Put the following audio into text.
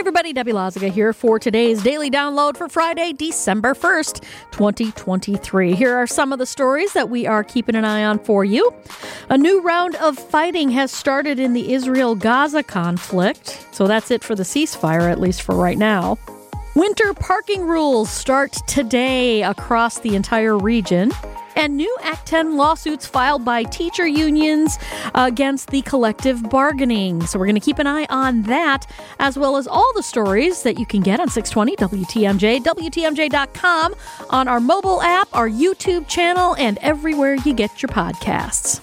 everybody, Debbie Lazaga here for today's daily download for Friday, December 1st, 2023. Here are some of the stories that we are keeping an eye on for you. A new round of fighting has started in the Israel Gaza conflict, so that's it for the ceasefire, at least for right now. Winter parking rules start today across the entire region and new Act 10 lawsuits filed by teacher unions against the collective bargaining. So we're going to keep an eye on that, as well as all the stories that you can get on 620 WTMJ, WTMJ.com, on our mobile app, our YouTube channel, and everywhere you get your podcasts.